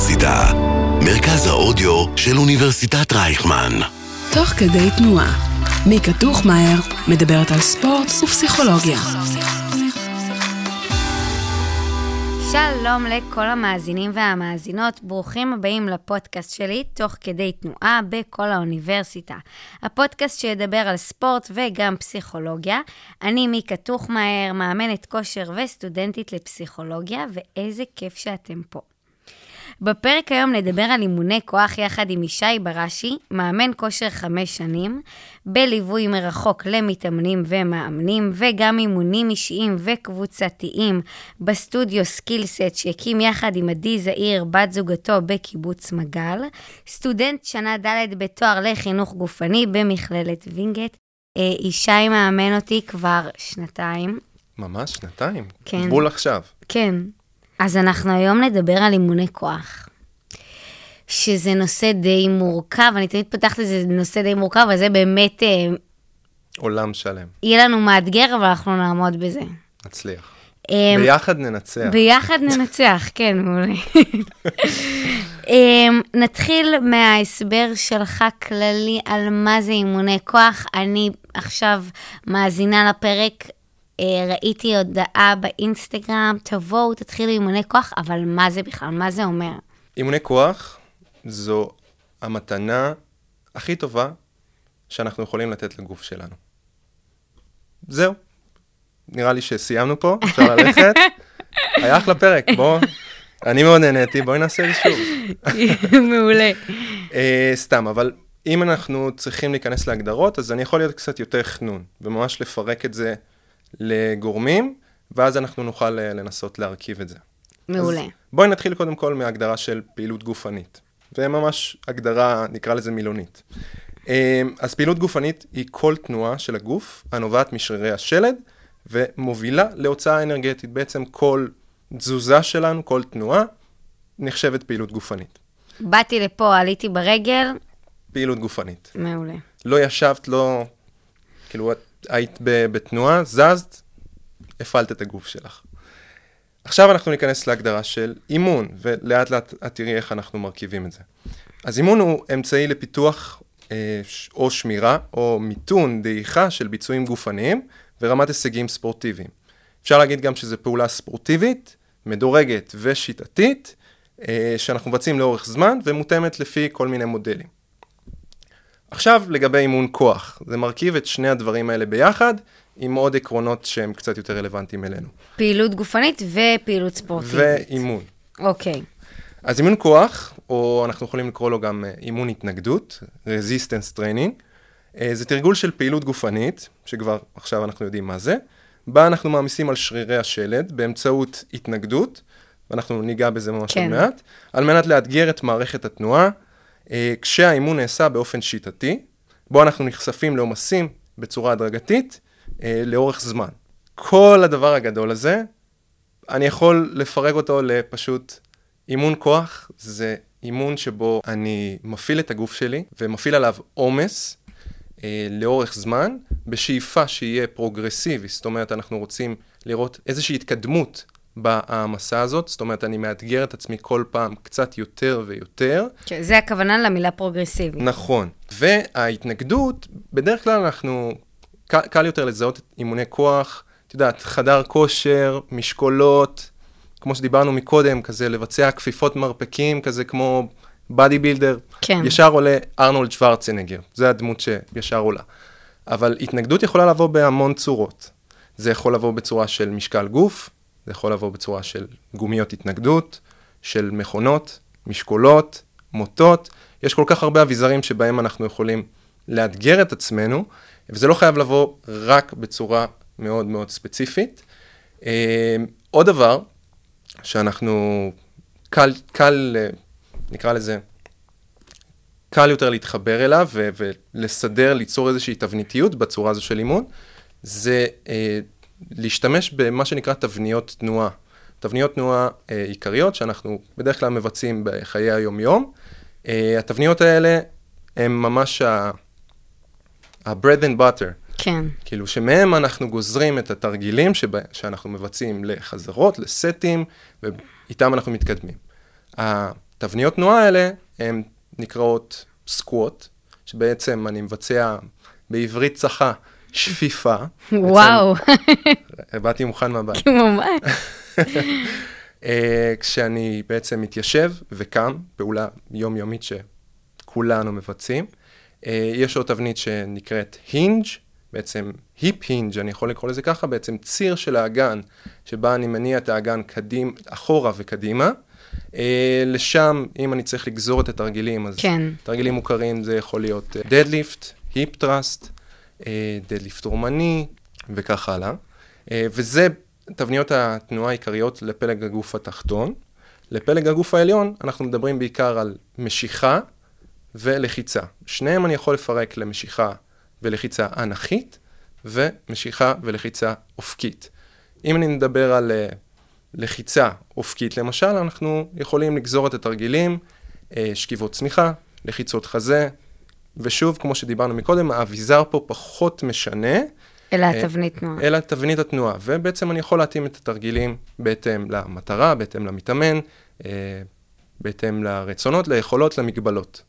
האוניברסיטה, מרכז האודיו של אוניברסיטת רייכמן. תוך כדי תנועה, מיקה טוכמאייר מדברת על ספורט ופסיכולוגיה. שלום לכל המאזינים והמאזינות, ברוכים הבאים לפודקאסט שלי, תוך כדי תנועה בכל האוניברסיטה. הפודקאסט שידבר על ספורט וגם פסיכולוגיה. אני מיקה טוכמאייר, מאמנת כושר וסטודנטית לפסיכולוגיה, ואיזה כיף שאתם פה. בפרק היום נדבר על אימוני כוח יחד עם ישי בראשי, מאמן כושר חמש שנים, בליווי מרחוק למתאמנים ומאמנים, וגם אימונים אישיים וקבוצתיים בסטודיו סקילסט שהקים יחד עם עדי זעיר, בת זוגתו בקיבוץ מגל, סטודנט שנה ד' בתואר לחינוך גופני במכללת וינגייט. אה, ישי מאמן אותי כבר שנתיים. ממש שנתיים? כן. בול עכשיו. כן. אז אנחנו היום נדבר על אימוני כוח. שזה נושא די מורכב, אני תמיד פותחת את זה, זה נושא די מורכב, אבל זה באמת, אה, עולם שלם. יהיה לנו מאתגר, אבל אנחנו נעמוד בזה. נצליח. אה, ביחד ננצח. ביחד ננצח, כן, מעולה. אה, נתחיל מההסבר שלך כללי על מה זה אימוני כוח. אני עכשיו מאזינה לפרק, ראיתי הודעה באינסטגרם, תבואו, תתחילו אימוני כוח, אבל מה זה בכלל? מה זה אומר? אימוני כוח זו המתנה הכי טובה שאנחנו יכולים לתת לגוף שלנו. זהו. נראה לי שסיימנו פה, אפשר ללכת. היה אחלה פרק, בואו. אני מאוד נהניתי, בואי נעשה את זה שוב. מעולה. אה, סתם, אבל אם אנחנו צריכים להיכנס להגדרות, אז אני יכול להיות קצת יותר חנון, וממש לפרק את זה לגורמים, ואז אנחנו נוכל אה, לנסות להרכיב את זה. מעולה. אז בואי נתחיל קודם כל מההגדרה של פעילות גופנית. וממש הגדרה, נקרא לזה מילונית. אה, אז פעילות גופנית היא כל תנועה של הגוף הנובעת משרירי השלד ומובילה להוצאה אנרגטית. בעצם כל תזוזה שלנו, כל תנועה, נחשבת פעילות גופנית. באתי לפה, עליתי ברגל, פעילות גופנית. מעולה. לא ישבת, לא... כאילו, את היית בתנועה, זזת, הפעלת את הגוף שלך. עכשיו אנחנו ניכנס להגדרה של אימון, ולאט לאט את תראי איך אנחנו מרכיבים את זה. אז אימון הוא אמצעי לפיתוח אה, או שמירה או מיתון, דעיכה של ביצועים גופניים ורמת הישגים ספורטיביים. אפשר להגיד גם שזו פעולה ספורטיבית, מדורגת ושיטתית, אה, שאנחנו מבצעים לאורך זמן ומותאמת לפי כל מיני מודלים. עכשיו לגבי אימון כוח, זה מרכיב את שני הדברים האלה ביחד, עם עוד עקרונות שהם קצת יותר רלוונטיים אלינו. פעילות גופנית ופעילות ספורטיבית. ואימון. אוקיי. אז אימון כוח, או אנחנו יכולים לקרוא לו גם אה, אימון התנגדות, resistance training, אה, זה תרגול של פעילות גופנית, שכבר עכשיו אנחנו יודעים מה זה, בה אנחנו מעמיסים על שרירי השלד באמצעות התנגדות, ואנחנו ניגע בזה ממש כן. עוד מעט, על מנת לאתגר את מערכת התנועה, כשהאימון נעשה באופן שיטתי, בו אנחנו נחשפים לעומסים בצורה הדרגתית אה, לאורך זמן. כל הדבר הגדול הזה, אני יכול לפרק אותו לפשוט אימון כוח, זה אימון שבו אני מפעיל את הגוף שלי ומפעיל עליו עומס אה, לאורך זמן, בשאיפה שיהיה פרוגרסיבי, זאת אומרת, אנחנו רוצים לראות איזושהי התקדמות בהעמסה הזאת, זאת אומרת, אני מאתגר את עצמי כל פעם קצת יותר ויותר. כן, זה הכוונה למילה פרוגרסיבית. נכון. וההתנגדות, בדרך כלל אנחנו, קל, קל יותר לזהות אימוני כוח, את יודעת, חדר כושר, משקולות, כמו שדיברנו מקודם, כזה לבצע כפיפות מרפקים, כזה כמו בדי בילדר. כן. ישר עולה ארנולד שוורצנגר, זה הדמות שישר עולה. אבל התנגדות יכולה לבוא בהמון צורות. זה יכול לבוא בצורה של משקל גוף, זה יכול לבוא בצורה של גומיות התנגדות, של מכונות, משקולות, מוטות. יש כל כך הרבה אביזרים שבהם אנחנו יכולים לאתגר את עצמנו, וזה לא חייב לבוא רק בצורה מאוד מאוד ספציפית. אה, עוד דבר שאנחנו, קל, קל, אה, נקרא לזה, קל יותר להתחבר אליו ולסדר, ליצור איזושהי תבניתיות בצורה הזו של אימון, זה אה, להשתמש במה שנקרא תבניות תנועה. תבניות תנועה אה, עיקריות שאנחנו בדרך כלל מבצעים בחיי היום-יום. אה, התבניות האלה הן ממש ה-bread and butter. כן. כאילו שמהם אנחנו גוזרים את התרגילים שבה, שאנחנו מבצעים לחזרות, לסטים, ואיתם אנחנו מתקדמים. התבניות תנועה האלה הן נקראות סקווט, שבעצם אני מבצע בעברית צחה שפיפה. וואו, באתי מוכן מהבית. ממש. אה, כשאני בעצם מתיישב וקם, פעולה יומיומית שכולנו מבצעים. אה, יש עוד תבנית שנקראת הינג', בעצם היפ הינג', אני יכול לקרוא לזה ככה, בעצם ציר של האגן, שבה אני מניע את האגן קדים, אחורה וקדימה. אה, לשם, אם אני צריך לגזור את התרגילים, אז כן. תרגילים מוכרים זה יכול להיות deadlift, hip thrust, deadlift רומני וכך הלאה. אה, וזה תבניות התנועה העיקריות לפלג הגוף התחתון. לפלג הגוף העליון אנחנו מדברים בעיקר על משיכה ולחיצה. שניהם אני יכול לפרק למשיכה ולחיצה אנכית, ומשיכה ולחיצה אופקית. אם אני מדבר על uh, לחיצה אופקית למשל, אנחנו יכולים לגזור את התרגילים, שכיבות צמיחה, לחיצות חזה, ושוב, כמו שדיברנו מקודם, האביזר פה פחות משנה, אלא אה, התבנית תנועה. אלא תבנית התנועה, ובעצם אני יכול להתאים את התרגילים בהתאם למטרה, בהתאם למתאמן, אה, בהתאם לרצונות, ליכולות, למגבלות.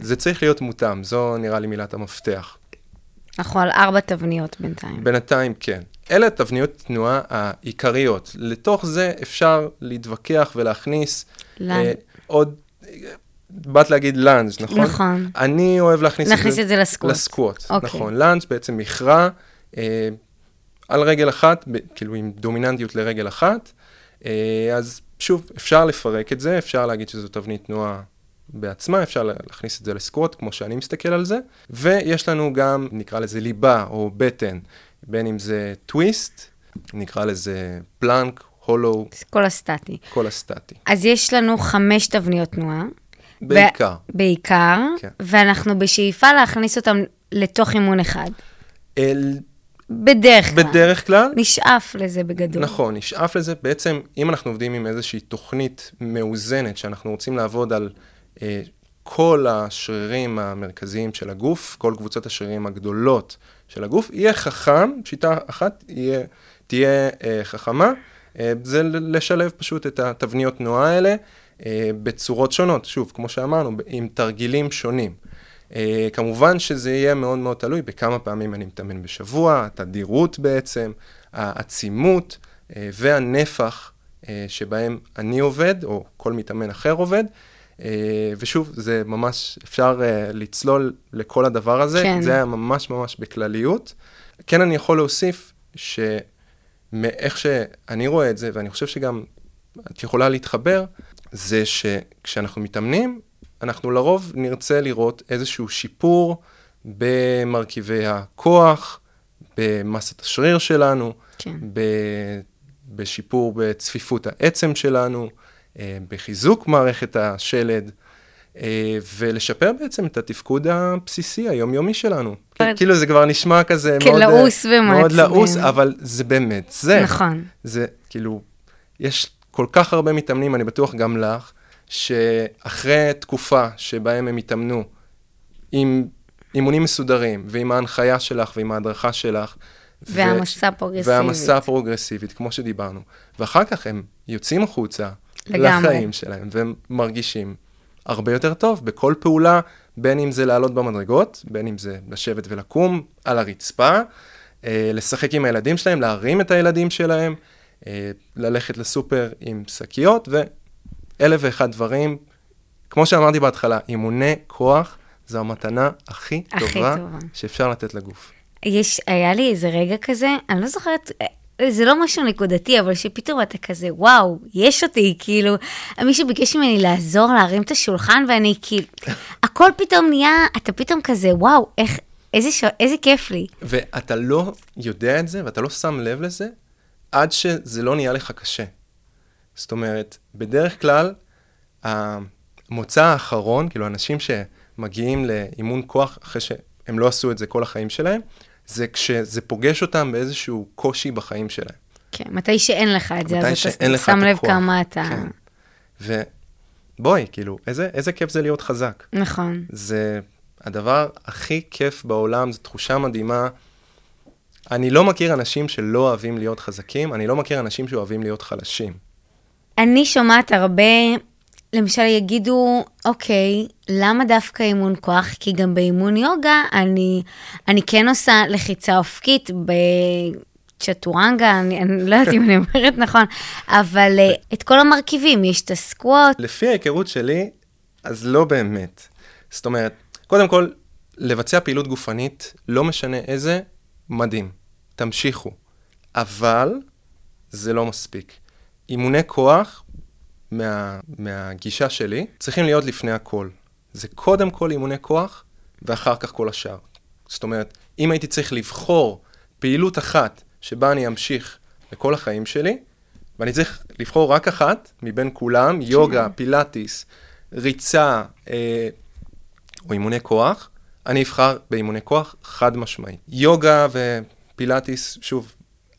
זה צריך להיות מותאם, זו נראה לי מילת המפתח. אנחנו על ארבע תבניות בינתיים. בינתיים כן. אלה תבניות תנועה העיקריות. לתוך זה אפשר להתווכח ולהכניס? אה, עוד, באת להגיד לאנג', נכון? נכון. אני אוהב להכניס, נכניס את זה לסקווט. לסקווט, אוקיי. נכון. לאנג' בעצם מכרע אה, על רגל אחת, ב, כאילו עם דומיננטיות לרגל אחת. אה, אז שוב, אפשר לפרק את זה, אפשר להגיד שזו תבנית תנועה בעצמה, אפשר לה- להכניס את זה לסקווט, כמו שאני מסתכל על זה. ויש לנו גם, נקרא לזה ליבה או בטן, בין אם זה טוויסט, נקרא לזה פלנק, הולו, כל הסטטי. כל הסטטי. אז יש לנו חמש תבניות תנועה. בעיקר. בעיקר, כן. ואנחנו בשאיפה להכניס אותם לתוך אימון אחד. אל, בדרך כלל. בדרך כלל, נשאף לזה בגדול. נכון, נשאף לזה. בעצם, אם אנחנו עובדים עם איזושהי תוכנית מאוזנת, שאנחנו רוצים לעבוד על אה, כל השרירים המרכזיים של הגוף, כל קבוצות השרירים הגדולות של הגוף, יהיה חכם, שיטה אחת יהיה, תהיה אה, חכמה, אה, זה לשלב פשוט את התבניות תנועה האלה בצורות שונות, שוב, כמו שאמרנו, עם תרגילים שונים. אה, כמובן שזה יהיה מאוד מאוד תלוי בכמה פעמים אני מתאמן בשבוע, התדירות בעצם, העצימות אה, והנפח אה, שבהם אני עובד, או כל מתאמן אחר עובד. אה, ושוב, זה ממש, אפשר אה, לצלול לכל הדבר הזה, כן. זה היה ממש ממש בכלליות. כן, אני יכול להוסיף שמאיך שאני רואה את זה, ואני חושב שגם את יכולה להתחבר, זה שכשאנחנו מתאמנים, אנחנו לרוב נרצה לראות איזשהו שיפור במרכיבי הכוח, במסת השריר שלנו, כן. ב, בשיפור בצפיפות העצם שלנו, אה, בחיזוק מערכת השלד, אה, ולשפר בעצם את התפקוד הבסיסי, היומיומי שלנו. כן. כאילו זה כבר נשמע כזה כן, מאוד... לעוס אה, מאוד ומעצבן. לעוס, אבל זה באמת זה. נכון. זה כאילו, יש כל כך הרבה מתאמנים, אני בטוח גם לך, שאחרי תקופה שבהם הם התאמנו עם אימונים מסודרים, ועם ההנחיה שלך ועם ההדרכה שלך, ו- והעמסה פרוגרסיבית. והעמסה פרוגרסיבית, כמו שדיברנו. ואחר כך הם יוצאים החוצה לגמרי. לחיים שלהם, והם מרגישים הרבה יותר טוב בכל פעולה, בין אם זה לעלות במדרגות, בין אם זה לשבת ולקום על הרצפה, אה, לשחק עם הילדים שלהם, להרים את הילדים שלהם, ללכת לסופר עם שקיות, ואלף ואחד דברים. כמו שאמרתי בהתחלה, אימוני כוח זו המתנה הכי, הכי טובה, טובה. שאפשר לתת לגוף. יש, היה לי איזה רגע כזה, אני לא זוכרת, אה, זה לא משהו נקודתי, אבל שפתאום אתה כזה, וואו, יש אותי, כאילו, מישהו ביקש ממני לעזור להרים את השולחן, ואני כאילו, הכל פתאום נהיה, אתה פתאום כזה, וואו, איך, איזה, ש... איזה כיף לי. ואתה לא יודע את זה, ואתה לא שם לב לזה, עד שזה לא נהיה לך קשה. זאת אומרת, בדרך כלל, המוצא האחרון, כאילו אנשים שמגיעים לאימון כוח אחרי שהם לא עשו את זה כל החיים שלהם, זה כשזה פוגש אותם באיזשהו קושי בחיים שלהם. כן, מתי שאין לך את זה, אז אתה שם לב. כמה אתה... כן. ובואי, כאילו, איזה, איזה כיף זה להיות חזק. נכון. זה הדבר הכי כיף בעולם, זו תחושה מדהימה. אני לא מכיר אנשים שלא אוהבים להיות חזקים, אני לא מכיר אנשים שאוהבים להיות חלשים. אני שומעת הרבה למשל בייגדו, אוקיי, למה דווקא אימון כוח? כי גם באימון יוגה אני, אני כן עושה לחיצה אופקית בצ'טורנגה, אני, אני לא יודעת אם אני אומרת נכון, אבל אה, את כל המרכיבים, יש את הסקווט. לפי ההיכרות שלי, אז לא באמת. זאת אומרת, קודם כל, לבצע פעילות גופנית, לא משנה איזה, מדהים. תמשיכו. אבל זה לא מספיק. אימוני כוח, מה, מהגישה שלי, צריכים להיות לפני הכל. זה קודם כל אימוני כוח, ואחר כך כל השאר. זאת אומרת, אם הייתי צריך לבחור פעילות אחת שבה אני אמשיך לכל החיים שלי, ואני צריך לבחור רק אחת מבין כולם, יוגה, פילאטיס, ריצה אה, או אימוני כוח, אני אבחר באימוני כוח חד משמעי. יוגה ופילאטיס, שוב,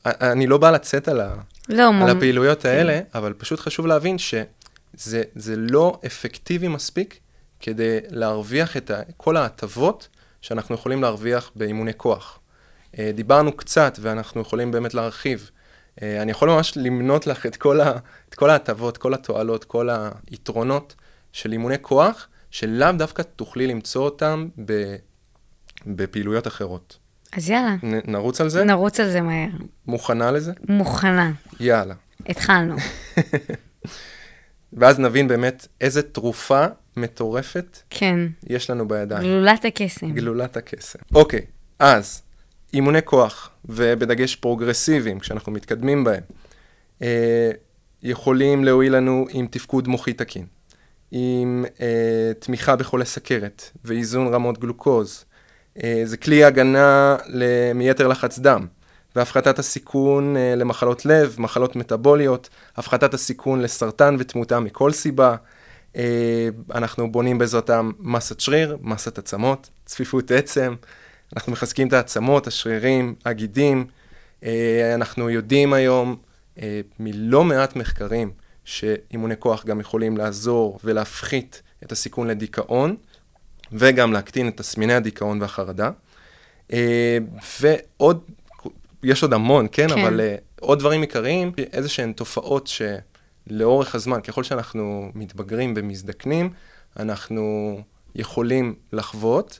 אני לא בא לצאת על, ה, לא, על. הפעילויות כן. האלה, אבל פשוט חשוב להבין שזה זה לא אפקטיבי מספיק כדי להרוויח את ה, כל ההטבות שאנחנו יכולים להרוויח באימוני כוח. אה, דיברנו קצת ואנחנו יכולים באמת להרחיב. אה, אני יכול ממש למנות לך את כל ההטבות, כל התועלות, כל היתרונות של אימוני כוח, שלאו דווקא תוכלי למצוא אותם ב, בפעילויות אחרות. אז יאללה, נ, נרוץ על זה? נרוץ על זה מהר. מוכנה לזה? מוכנה, יאללה. התחלנו. ואז נבין באמת איזה תרופה מטורפת כן, יש לנו בידיים. גלולת הקסם. גלולת הקסם. אוקיי, אז אימוני כוח, ובדגש פרוגרסיביים, כשאנחנו מתקדמים בהם, אה, יכולים להועיל לנו עם תפקוד מוחי תקין, עם אה, תמיכה בחולי סכרת ואיזון רמות גלוקוז. אה, זה כלי הגנה מיתר לחץ דם, והפחתת הסיכון אה, למחלות לב, מחלות מטבוליות, הפחתת הסיכון לסרטן ותמותה מכל סיבה. אה, אנחנו בונים בעזרתם מסת שריר, מסת עצמות, צפיפות עצם. אנחנו מחזקים את העצמות, השרירים, הגידים. אה, אנחנו יודעים היום אה, מלא מעט מחקרים שאימוני כוח גם יכולים לעזור ולהפחית את הסיכון לדיכאון, וגם להקטין את תסמיני הדיכאון והחרדה. אה, ועוד, יש עוד המון, כן? כן. אבל אה, עוד דברים עיקריים, איזה שהן תופעות שלאורך הזמן, ככל שאנחנו מתבגרים ומזדקנים, אנחנו יכולים לחוות.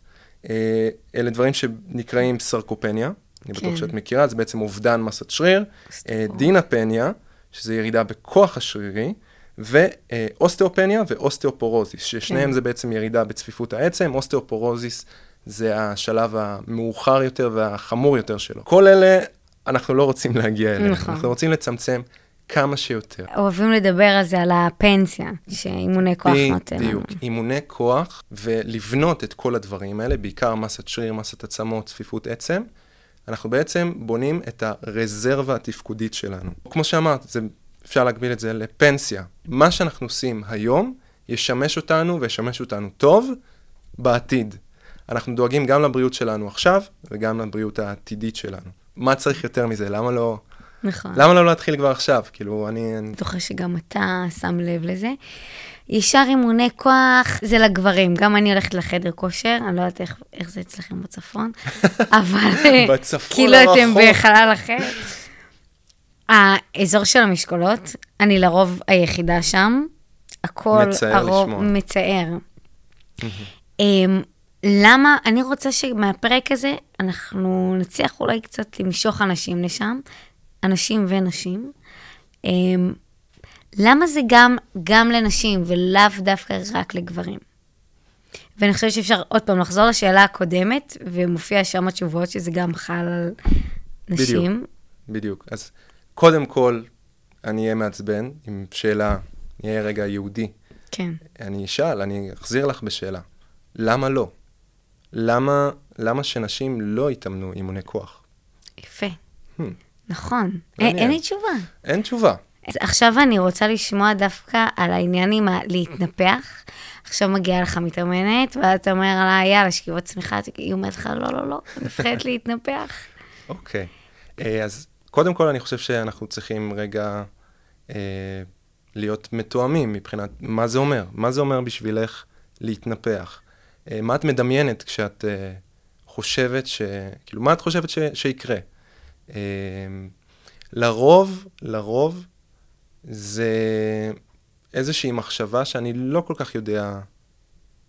אה, אלה דברים שנקראים סרקופניה, אני בטוח כן. שאת מכירה, זה בעצם אובדן מסת שריר, דינפניה, שזה ירידה בכוח השרירי, ואוסטאופניה ואוסטאופורוזיס, ששניהם כן. זה בעצם ירידה בצפיפות העצם, אוסטאופורוזיס זה השלב המאוחר יותר והחמור יותר שלו. כל אלה, אנחנו לא רוצים להגיע אליהם, נכון. אנחנו רוצים לצמצם כמה שיותר. אוהבים לדבר על זה, על הפנסיה, שאימוני כוח נותן לנו. בדיוק, אימוני כוח, ולבנות את כל הדברים האלה, בעיקר מסת שריר, מסת עצמות, צפיפות עצם, אנחנו בעצם בונים את הרזרבה התפקודית שלנו. כמו שאמרת, זה, אפשר להגביל את זה לפנסיה. מה שאנחנו עושים היום, ישמש אותנו וישמש אותנו טוב בעתיד. אנחנו דואגים גם לבריאות שלנו עכשיו, וגם לבריאות העתידית שלנו. מה צריך יותר מזה? למה לא... נכון. למה לא להתחיל כבר עכשיו? כאילו, אני... אני- בטוחה שגם אתה שם לב לזה. ישר אימוני כוח זה לגברים, גם אני הולכת לחדר כושר, אני לא יודעת איך, איך זה אצלכם בצפון, אבל בצפון כאילו אתם הרחוק. בחלל אחר. האזור של המשקולות, אני לרוב היחידה שם, הכל מצער הרוב לשמוע. מצער. אמ, למה, אני רוצה שמהפרק הזה אנחנו נצליח אולי קצת למשוך אנשים לשם, אנשים ונשים. למה זה גם, גם לנשים ולאו דווקא רק לגברים? ואני חושבת שאפשר עוד פעם לחזור לשאלה הקודמת, ומופיע שם התשובות שזה גם חל על נשים. בדיוק. אז קודם כל, אני אהיה מעצבן עם שאלה, אני אהיה רגע יהודי. כן. אני אשאל, אני אחזיר לך בשאלה. למה לא? למה, למה שנשים לא יתאמנו אימוני כוח? יפה. Hmm. נכון. אין לי תשובה. אין תשובה. אז עכשיו אני רוצה לשמוע דווקא על העניין עם הלהתנפח. עכשיו מגיעה לך מתאמנת, ואתה אומר לה, יאללה, שכיבות צמיחה, היא אומרת לך, לא, לא, לא, מפחדת להתנפח. אוקיי. אה, אז קודם כל, אני חושב שאנחנו צריכים רגע אה, להיות מתואמים מבחינת מה זה אומר. מה זה אומר בשבילך להתנפח? אה, מה את מדמיינת כשאת אה, חושבת ש... כאילו, מה את חושבת ש... שיקרה? אה, לרוב, לרוב, זה איזושהי מחשבה שאני לא כל כך יודע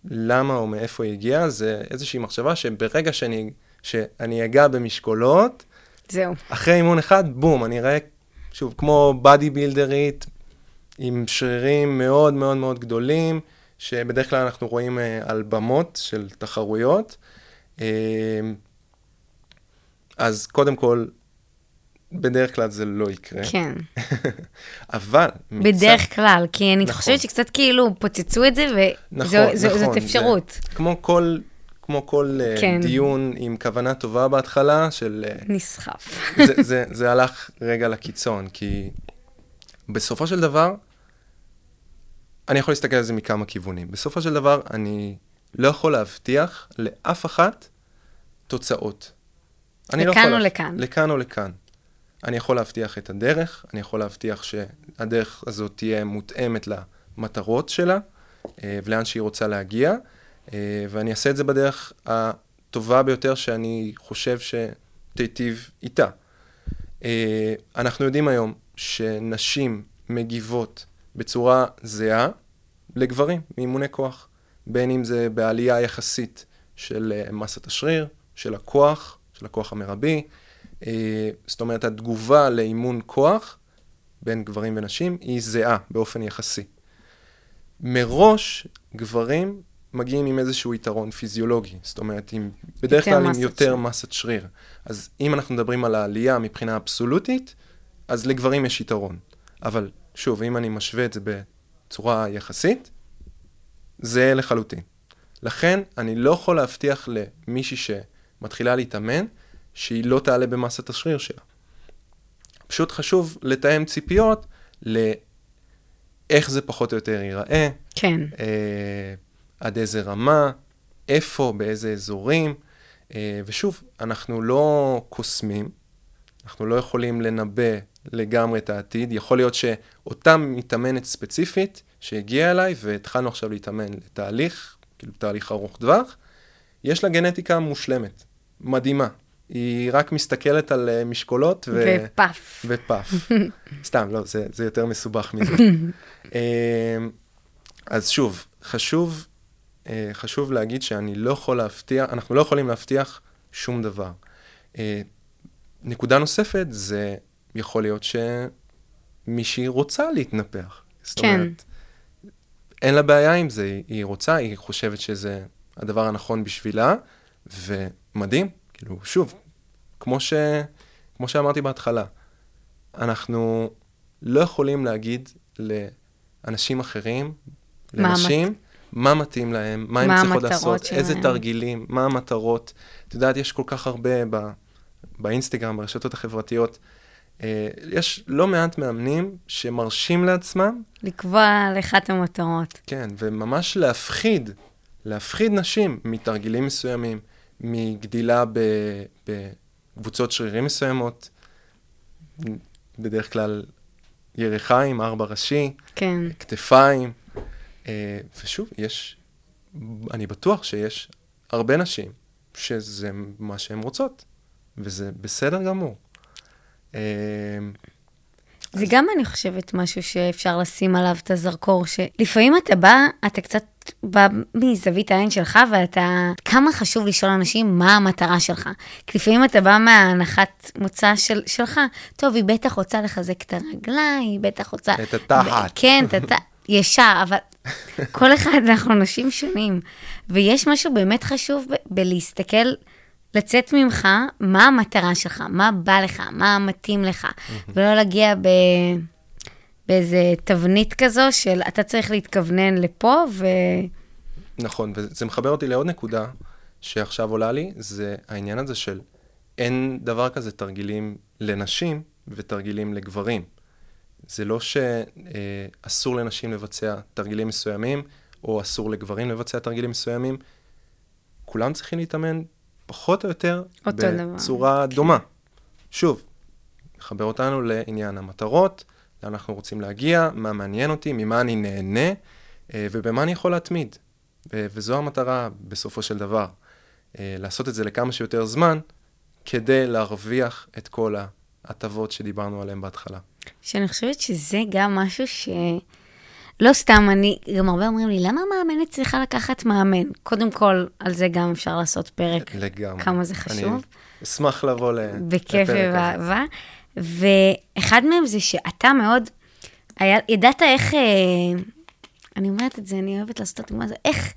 למה או מאיפה היא הגיעה, זה איזושהי מחשבה שברגע שאני, שאני אגע במשקולות, זהו. אחרי אימון אחד, בום, אני אראה, שוב, כמו בדי בילדרית, עם שרירים מאוד מאוד מאוד גדולים, שבדרך כלל אנחנו רואים אה, על במות של תחרויות. אה, אז קודם כל, בדרך כלל זה לא יקרה. כן. אבל... מצד- בדרך כלל, כי אני נכון. חושבת שקצת כאילו פוצצו את זה, נכון, וזאת נכון. אפשרות. זה, כמו כל, כמו כל אה, כן. דיון עם כוונה טובה בהתחלה, של... אה, נסחף. זה, זה, זה הלך רגע לקיצון, כי בסופו של דבר, אני יכול להסתכל על זה מכמה כיוונים. בסופו של דבר, אני לא יכול להבטיח לאף אחת תוצאות. אני לא לכאן יכול או לכאן. לכאן או לכאן. אני יכול להבטיח את הדרך, אני יכול להבטיח שהדרך הזאת תהיה מותאמת למטרות שלה אה, ולאן שהיא רוצה להגיע, אה, ואני אעשה את זה בדרך הטובה ביותר שאני חושב שתיטיב איתה. אה, אנחנו יודעים היום שנשים מגיבות בצורה זהה לגברים מאימוני כוח, בין אם זה בעלייה יחסית של מסת השריר, של הכוח, של הכוח המרבי, זאת אומרת, התגובה לאימון כוח בין גברים ונשים היא זהה באופן יחסי. מראש, גברים מגיעים עם איזשהו יתרון פיזיולוגי, זאת אומרת, עם, בדרך כלל עם יותר שריר. מסת שריר. אז אם אנחנו מדברים על העלייה מבחינה אבסולוטית, אז לגברים יש יתרון. אבל שוב, אם אני משווה את זה בצורה יחסית, זה לחלוטין. לכן, אני לא יכול להבטיח למישהי שמתחילה להתאמן, שהיא לא תעלה במסת השריר שלה. פשוט חשוב לתאם ציפיות לאיך זה פחות או יותר ייראה, כן. אה, עד איזה רמה, איפה, באיזה אזורים. אה, ושוב, אנחנו לא קוסמים, אנחנו לא יכולים לנבא לגמרי את העתיד. יכול להיות שאותה מתאמנת ספציפית שהגיעה אליי והתחלנו עכשיו להתאמן לתהליך, כאילו תהליך ארוך טווח, יש לה גנטיקה מושלמת, מדהימה. היא רק מסתכלת על אה, משקולות ו... ופאף. ופאף. סתם, לא, זה, זה יותר מסובך מזה. אמ, אז שוב, חשוב, אה, חשוב להגיד שאני לא יכול להבטיח, אנחנו לא יכולים להבטיח שום דבר. אה, נקודה נוספת זה יכול להיות שמישהי רוצה להתנפח. זאת כן. אומרת, אין לה בעיה עם זה, היא רוצה, היא חושבת שזה הדבר הנכון בשבילה, ומדהים, כאילו, שוב, כמו, ש, כמו שאמרתי בהתחלה, אנחנו לא יכולים להגיד לאנשים אחרים, לנשים, מה מתאים להם, מה הם מה צריכות המטרות לעשות, איזה שלהם. תרגילים, מה המטרות. את יודעת, יש כל כך הרבה ב, באינסטגרם, ברשתות החברתיות, אה, יש לא מעט מאמנים שמרשים לעצמם לקבוע לך את המטרות. כן, וממש להפחיד, להפחיד נשים מתרגילים מסוימים, מגדילה ב- בקבוצות שרירים מסוימות, בדרך כלל ירחיים, ארבע ראשי, כן. כתפיים, אה, ושוב, יש, אני בטוח שיש הרבה נשים שזה מה שהן רוצות, וזה בסדר גמור. זה גם, אני חושבת, משהו שאפשר לשים עליו את הזרקור, שלפעמים אתה בא, אתה קצת בא מזווית העין שלך, ואתה, כמה חשוב לשאול אנשים מה המטרה שלך. כי לפעמים אתה בא מההנחת מוצא של, שלך, טוב, היא בטח רוצה לחזק את הרגליים, היא בטח רוצה... את התחת. כן, את התחת. ישר, אבל כל אחד, אנחנו אנשים שונים. ויש משהו באמת חשוב ב- בלהסתכל, לצאת ממך, מה המטרה שלך, מה בא לך, מה מתאים לך, ולא להגיע ב... באיזה תבנית כזו של אתה צריך להתכוונן לפה, ו... נכון, וזה מחבר אותי לעוד נקודה שעכשיו עולה לי, זה העניין הזה של אין דבר כזה תרגילים לנשים ותרגילים לגברים. זה לא שאסור לנשים לבצע תרגילים מסוימים, או אסור לגברים לבצע תרגילים מסוימים. כולם צריכים להתאמן פחות או יותר אותו דבר. בצורה דומה. שוב, מחבר אותנו לעניין המטרות, לאן אנחנו רוצים להגיע, מה מעניין אותי, ממה אני נהנה, אה, ובמה אני יכול להתמיד. וזו המטרה בסופו של דבר, אה, לעשות את זה לכמה שיותר זמן, כדי להרוויח את כל ההטבות שדיברנו עליהן בהתחלה. שאני חושבת שזה גם משהו ש... לא סתם, אני, גם הרבה אומרים לי, למה מאמנת צריכה לקחת מאמן? קודם כל, על זה גם אפשר לעשות פרק, לגמרי. כמה זה חשוב. אני אשמח לבוא. בכיף לפרק הזה. ובאהבה. ואחד מהם זה שאתה מאוד, היה, ידעת איך, אה, אני אומרת את זה, אני אוהבת לעשות את הדוגמה הזאת, איך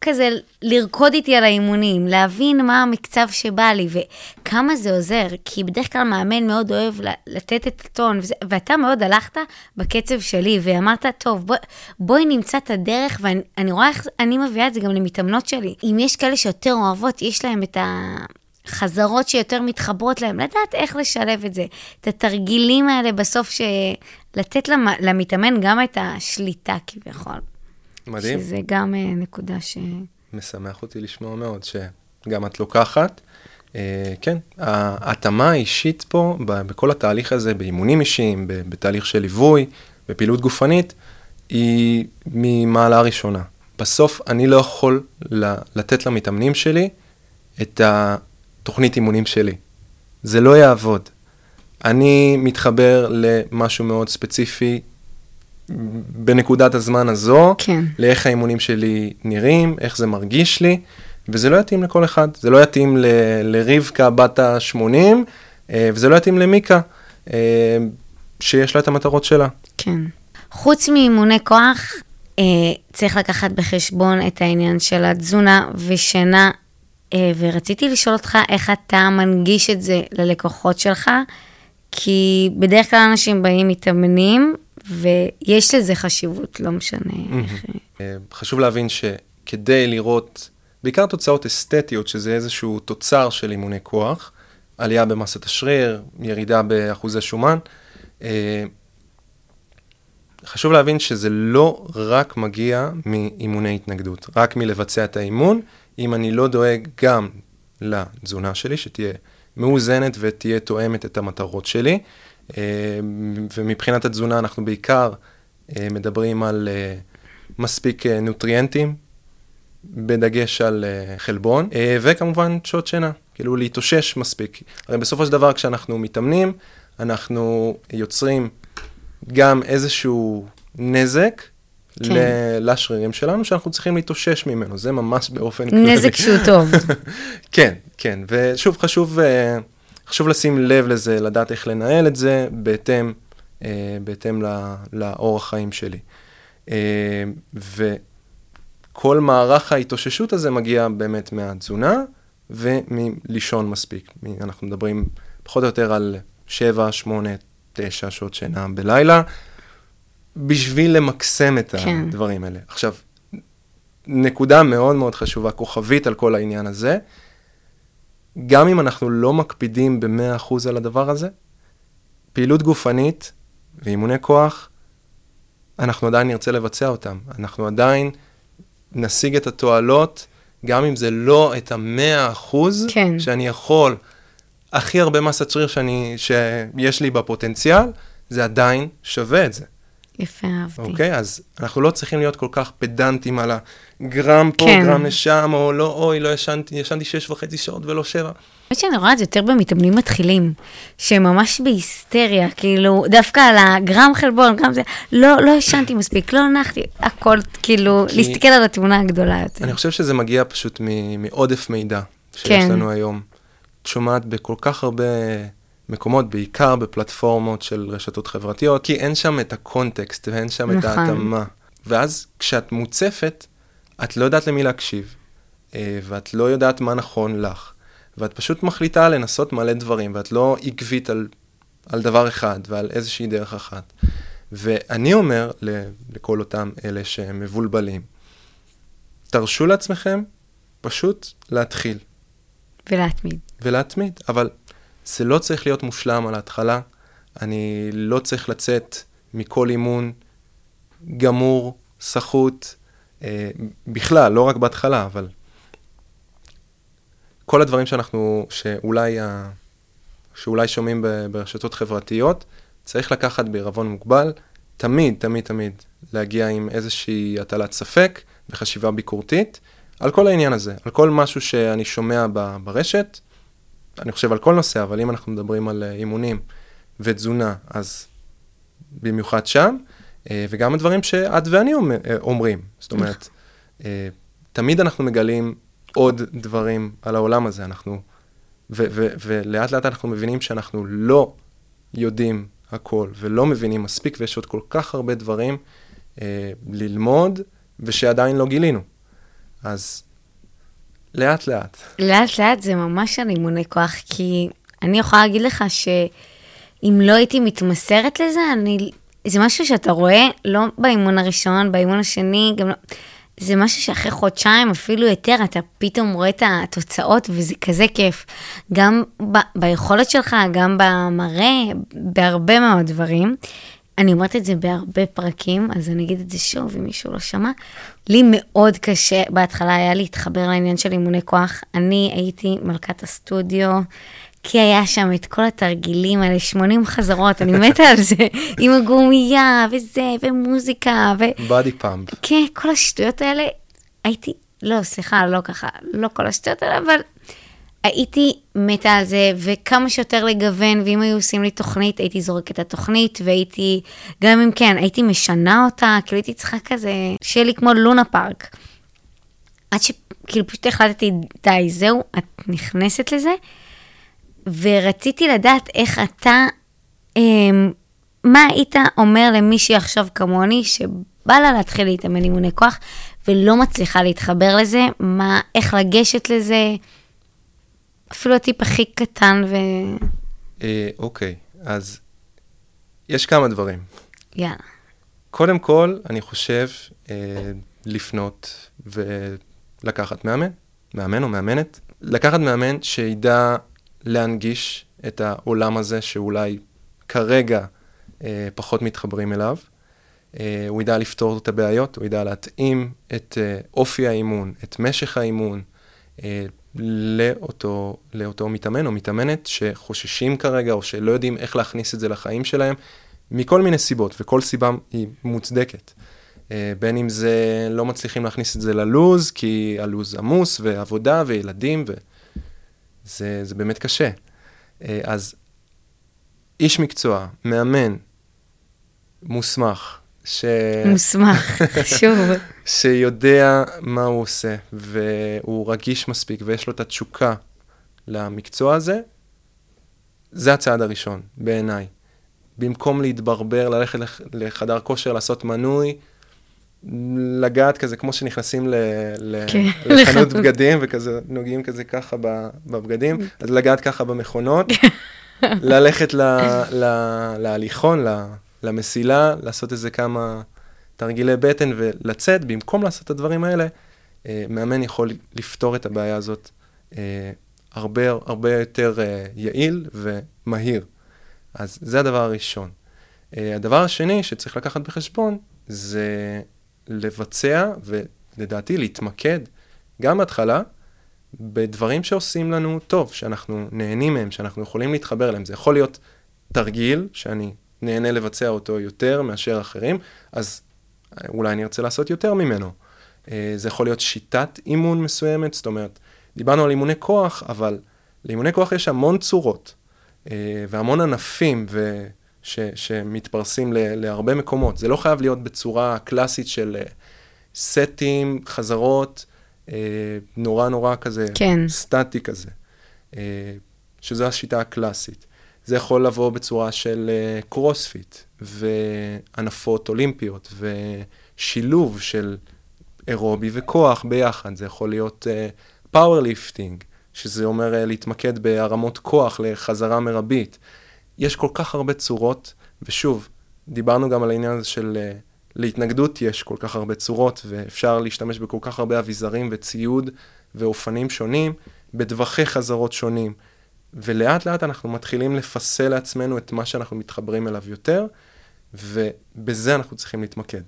כזה לרקוד איתי על האימונים, להבין מה המקצב שבא לי וכמה זה עוזר, כי בדרך כלל מאמן מאוד אוהב לתת את הטון, וזה, ואתה מאוד הלכת בקצב שלי, ואמרת, טוב, בוא, בואי נמצא את הדרך, ואני אני רואה איך אני מביאה את זה גם למתאמנות שלי. אם יש כאלה שיותר אוהבות, יש להם את ה... חזרות שיותר מתחברות להם, לדעת איך לשלב את זה. את התרגילים האלה בסוף, ש... לתת למ... למתאמן גם את השליטה כביכול. מדהים. שזה גם אה, נקודה ש... משמח אותי לשמוע מאוד שגם את לוקחת. אה, כן, ההתאמה האישית פה, בכל התהליך הזה, באימונים אישיים, ב- בתהליך של ליווי, בפעילות גופנית, היא ממעלה ראשונה. בסוף אני לא יכול ל- לתת למתאמנים שלי את התוכנית אימונים שלי. זה לא יעבוד. אני מתחבר למשהו מאוד ספציפי בנקודת הזמן הזו, כן. לאיך האימונים שלי נראים, איך זה מרגיש לי, וזה לא יתאים לכל אחד. זה לא יתאים ל- לרבקה בת ה-80, וזה לא יתאים למיקה, אה, שיש לה את המטרות שלה. כן. חוץ מאימוני כוח, אה, צריך לקחת בחשבון את העניין של התזונה ושינה, אה, ורציתי לשאול אותך איך אתה מנגיש את זה ללקוחות שלך, כי בדרך כלל אנשים באים מתאמנים, ויש לזה חשיבות, לא משנה איך. אה, חשוב להבין שכדי לראות בעיקר תוצאות אסתטיות, שזה איזשהו תוצר של אימוני כוח, עלייה במסת השריר, ירידה באחוזי שומן, אה, חשוב להבין שזה לא רק מגיע מאימוני התנגדות, רק מלבצע את האימון, אם אני לא דואג גם לתזונה שלי, שתהיה מאוזנת ותהיה תואמת את המטרות שלי. אה, ומבחינת התזונה אנחנו בעיקר אה, מדברים על אה, מספיק נוטריאנטים, בדגש על חלבון, וכמובן שעות שינה, כאילו להתאושש מספיק. הרי בסופו של דבר כשאנחנו מתאמנים, אנחנו יוצרים גם איזשהו נזק כן. לשרירים שלנו, שאנחנו צריכים להתאושש ממנו, זה ממש באופן כללי. נזק שהוא טוב. כן, כן, ושוב חשוב, חשוב לשים לב לזה, לדעת איך לנהל את זה בהתאם, אה, בהתאם ל- לאורח חיים שלי. אה, וכל מערך ההתאוששות הזה מגיע באמת מהתזונה ומלישון מספיק. אנחנו מדברים פחות או יותר על 7, 8, 9 שעות שינה בלילה, בשביל למקסם את כן. הדברים האלה. עכשיו, נקודה מאוד מאוד חשובה, כוכבית על כל העניין הזה, גם אם אנחנו לא מקפידים ב-100% על הדבר הזה, פעילות גופנית ואימוני כוח, אנחנו עדיין נרצה לבצע אותם. אנחנו עדיין נשיג את התועלות, גם אם זה לא את המאה אחוז כן. שאני יכול, הכי הרבה מסת שריר שאני, שיש לי בפוטנציאל, זה עדיין שווה את זה. יפה, אהבתי. אוקיי? אז אנחנו לא צריכים להיות כל כך פדנטים על הגרם פה, כן. גרם לשם, או לא, אוי, לא ישנתי, ישנתי שש וחצי שעות ולא שבע. האמת שאני רואה את זה יותר במתאמנים מתחילים, שהם ממש בהיסטריה, כאילו, דווקא על הגרם חלבון, גרם זה, לא, לא ישנתי מספיק, לא נחתי, הכל, כאילו, כי- להסתכל על התמונה הגדולה יותר. אני חושב שזה מגיע פשוט מעודף מידע שיש כן. לנו היום. את שומעת בכל כך הרבה מקומות, בעיקר בפלטפורמות של רשתות חברתיות, כי אין שם את הקונטקסט ואין שם את נכון. ההתאמה. ואז כשאת מוצפת, את לא יודעת למי להקשיב, אה, ואת לא יודעת מה נכון לך, ואת פשוט מחליטה לנסות מלא דברים, ואת לא עקבית על, על דבר אחד ועל איזושהי דרך אחת. ואני אומר לכל אותם אלה שהם מבולבלים, תרשו לעצמכם פשוט להתחיל ולהתמיד. ולהתמיד, אבל זה לא צריך להיות מושלם על ההתחלה. אני לא צריך לצאת מכל אימון גמור, סחוט, אה, בכלל, לא רק בהתחלה, אבל כל הדברים שאנחנו, שאולי, שאולי שומעים ב- ברשתות חברתיות, צריך לקחת בעירבון מוגבל, תמיד, תמיד, תמיד, להגיע עם איזושהי הטלת ספק וחשיבה ביקורתית על כל העניין הזה, על כל משהו שאני שומע ברשת, אני חושב על כל נושא, אבל אם אנחנו מדברים על אה, אימונים ותזונה, אז במיוחד שם, אה, וגם הדברים שאת ואני אה, אומרים. זאת אומרת, תמיד אנחנו מגלים עוד דברים על העולם הזה, אנחנו, ולאט לאט אנחנו מבינים שאנחנו לא יודעים הכל ולא מבינים מספיק, ויש עוד כל כך הרבה דברים ללמוד ושעדיין לא גילינו. אז לאט לאט. לאט לאט זה ממש על אימוני כוח, כי אני יכולה להגיד לך שאם לא הייתי מתמסרת לזה, אני... זה משהו שאתה רואה, לא באימון הראשון, באימון השני, גם לא... זה משהו שאחרי חודשיים, אפילו יותר, אתה פתאום רואה את התוצאות, וזה כזה כיף. גם ב- ביכולת שלך, גם במראה, בהרבה מאוד דברים. אני אומרת את זה בהרבה פרקים, אז אני אגיד את זה שוב, אם מישהו לא שמע. לי מאוד קשה, בהתחלה היה להתחבר לעניין של אימוני כוח. אני הייתי מלכת הסטודיו, כי היה שם את כל התרגילים האלה, 80 חזרות, אני מתה על זה, עם הגומייה, וזה, ומוזיקה, ו... בדי פאמפ. כן, כל השטויות האלה, הייתי, לא, סליחה, לא ככה, לא כל השטויות האלה, אבל הייתי מתה על זה, וכמה שיותר לגוון, ואם היו עושים לי תוכנית, הייתי זורקת את התוכנית, והייתי, גם אם כן, הייתי משנה אותה, כאילו הייתי צריכה כזה, שיהיה לי כמו לונה פארק. עד שכאילו פשוט החלטתי, די, זהו, את נכנסת לזה, ורציתי לדעת איך אתה, אה, מה היית אומר למישהי עכשיו כמוני, שבא לה להתחיל להתאמן אימוני כוח, ולא מצליחה להתחבר לזה, מה, איך לגשת לזה, אפילו הטיפ הכי קטן ו... אה, אוקיי, אז יש כמה דברים. יאללה. קודם כל, אני חושב אה, לפנות ולקחת מאמן, מאמן או מאמנת, לקחת מאמן שידע להנגיש את העולם הזה שאולי כרגע אה, פחות מתחברים אליו. אה, הוא ידע לפתור את הבעיות, הוא ידע להתאים את אה, אופי האימון, את משך האימון, אה, לאותו, לאותו מתאמן או מתאמנת שחוששים כרגע או שלא יודעים איך להכניס את זה לחיים שלהם, מכל מיני סיבות, וכל סיבה היא מוצדקת. אה, בין אם זה לא מצליחים להכניס את זה ללוז, כי הלוז עמוס, ועבודה, וילדים, וזה זה באמת קשה. אה, אז איש מקצוע, מאמן, מוסמך, ש... מוסמך, חשוב. שיודע מה הוא עושה, והוא רגיש מספיק, ויש לו את התשוקה למקצוע הזה, זה הצעד הראשון, בעיניי. במקום להתברבר, ללכת לח- לחדר כושר, לעשות מנוי, לגעת כזה, כמו שנכנסים ל, ל, כן, לחנות. בגדים, וכזה נוגעים כזה ככה בבגדים, אז לגעת ככה במכונות, ללכת ל, ל, להליכון, ל, למסילה, לעשות איזה כמה תרגילי בטן ולצאת, במקום לעשות את הדברים האלה, אה, מאמן יכול לפתור את הבעיה הזאת אה, הרבה, הרבה יותר אה, יעיל ומהיר. אז זה הדבר הראשון. אה, הדבר השני שצריך לקחת בחשבון זה לבצע ולדעתי להתמקד גם בהתחלה בדברים שעושים לנו טוב, שאנחנו נהנים מהם, שאנחנו יכולים להתחבר אליהם. זה יכול להיות תרגיל שאני נהנה לבצע אותו יותר מאשר אחרים, אז אולי אני ארצה לעשות יותר ממנו. אה, זה יכול להיות שיטת אימון מסוימת, זאת אומרת, דיברנו על אימוני כוח, אבל לאימוני כוח יש המון צורות אה, והמון ענפים ו... ש... שמתפרסים ל... להרבה מקומות. זה לא חייב להיות בצורה קלאסית של אה, סטים, חזרות, נורא נורא כזה, כן. סטטי כזה, שזו השיטה הקלאסית. זה יכול לבוא בצורה של אה, קרוספיט וענפות אולימפיות ושילוב של אירובי וכוח ביחד. זה יכול להיות powerlifting, שזה אומר אה, להתמקד בהרמות כוח לחזרה מרבית. יש כל כך הרבה צורות, ושוב, דיברנו גם על העניין הזה של אה, להתנגדות יש כל כך הרבה צורות, ואפשר להשתמש בכל כך הרבה אביזרים וציוד ואופנים שונים, בטווחי חזרות שונים. ולאט לאט אנחנו מתחילים לפסל לעצמנו את מה שאנחנו מתחברים אליו יותר, ובזה אנחנו צריכים להתמקד.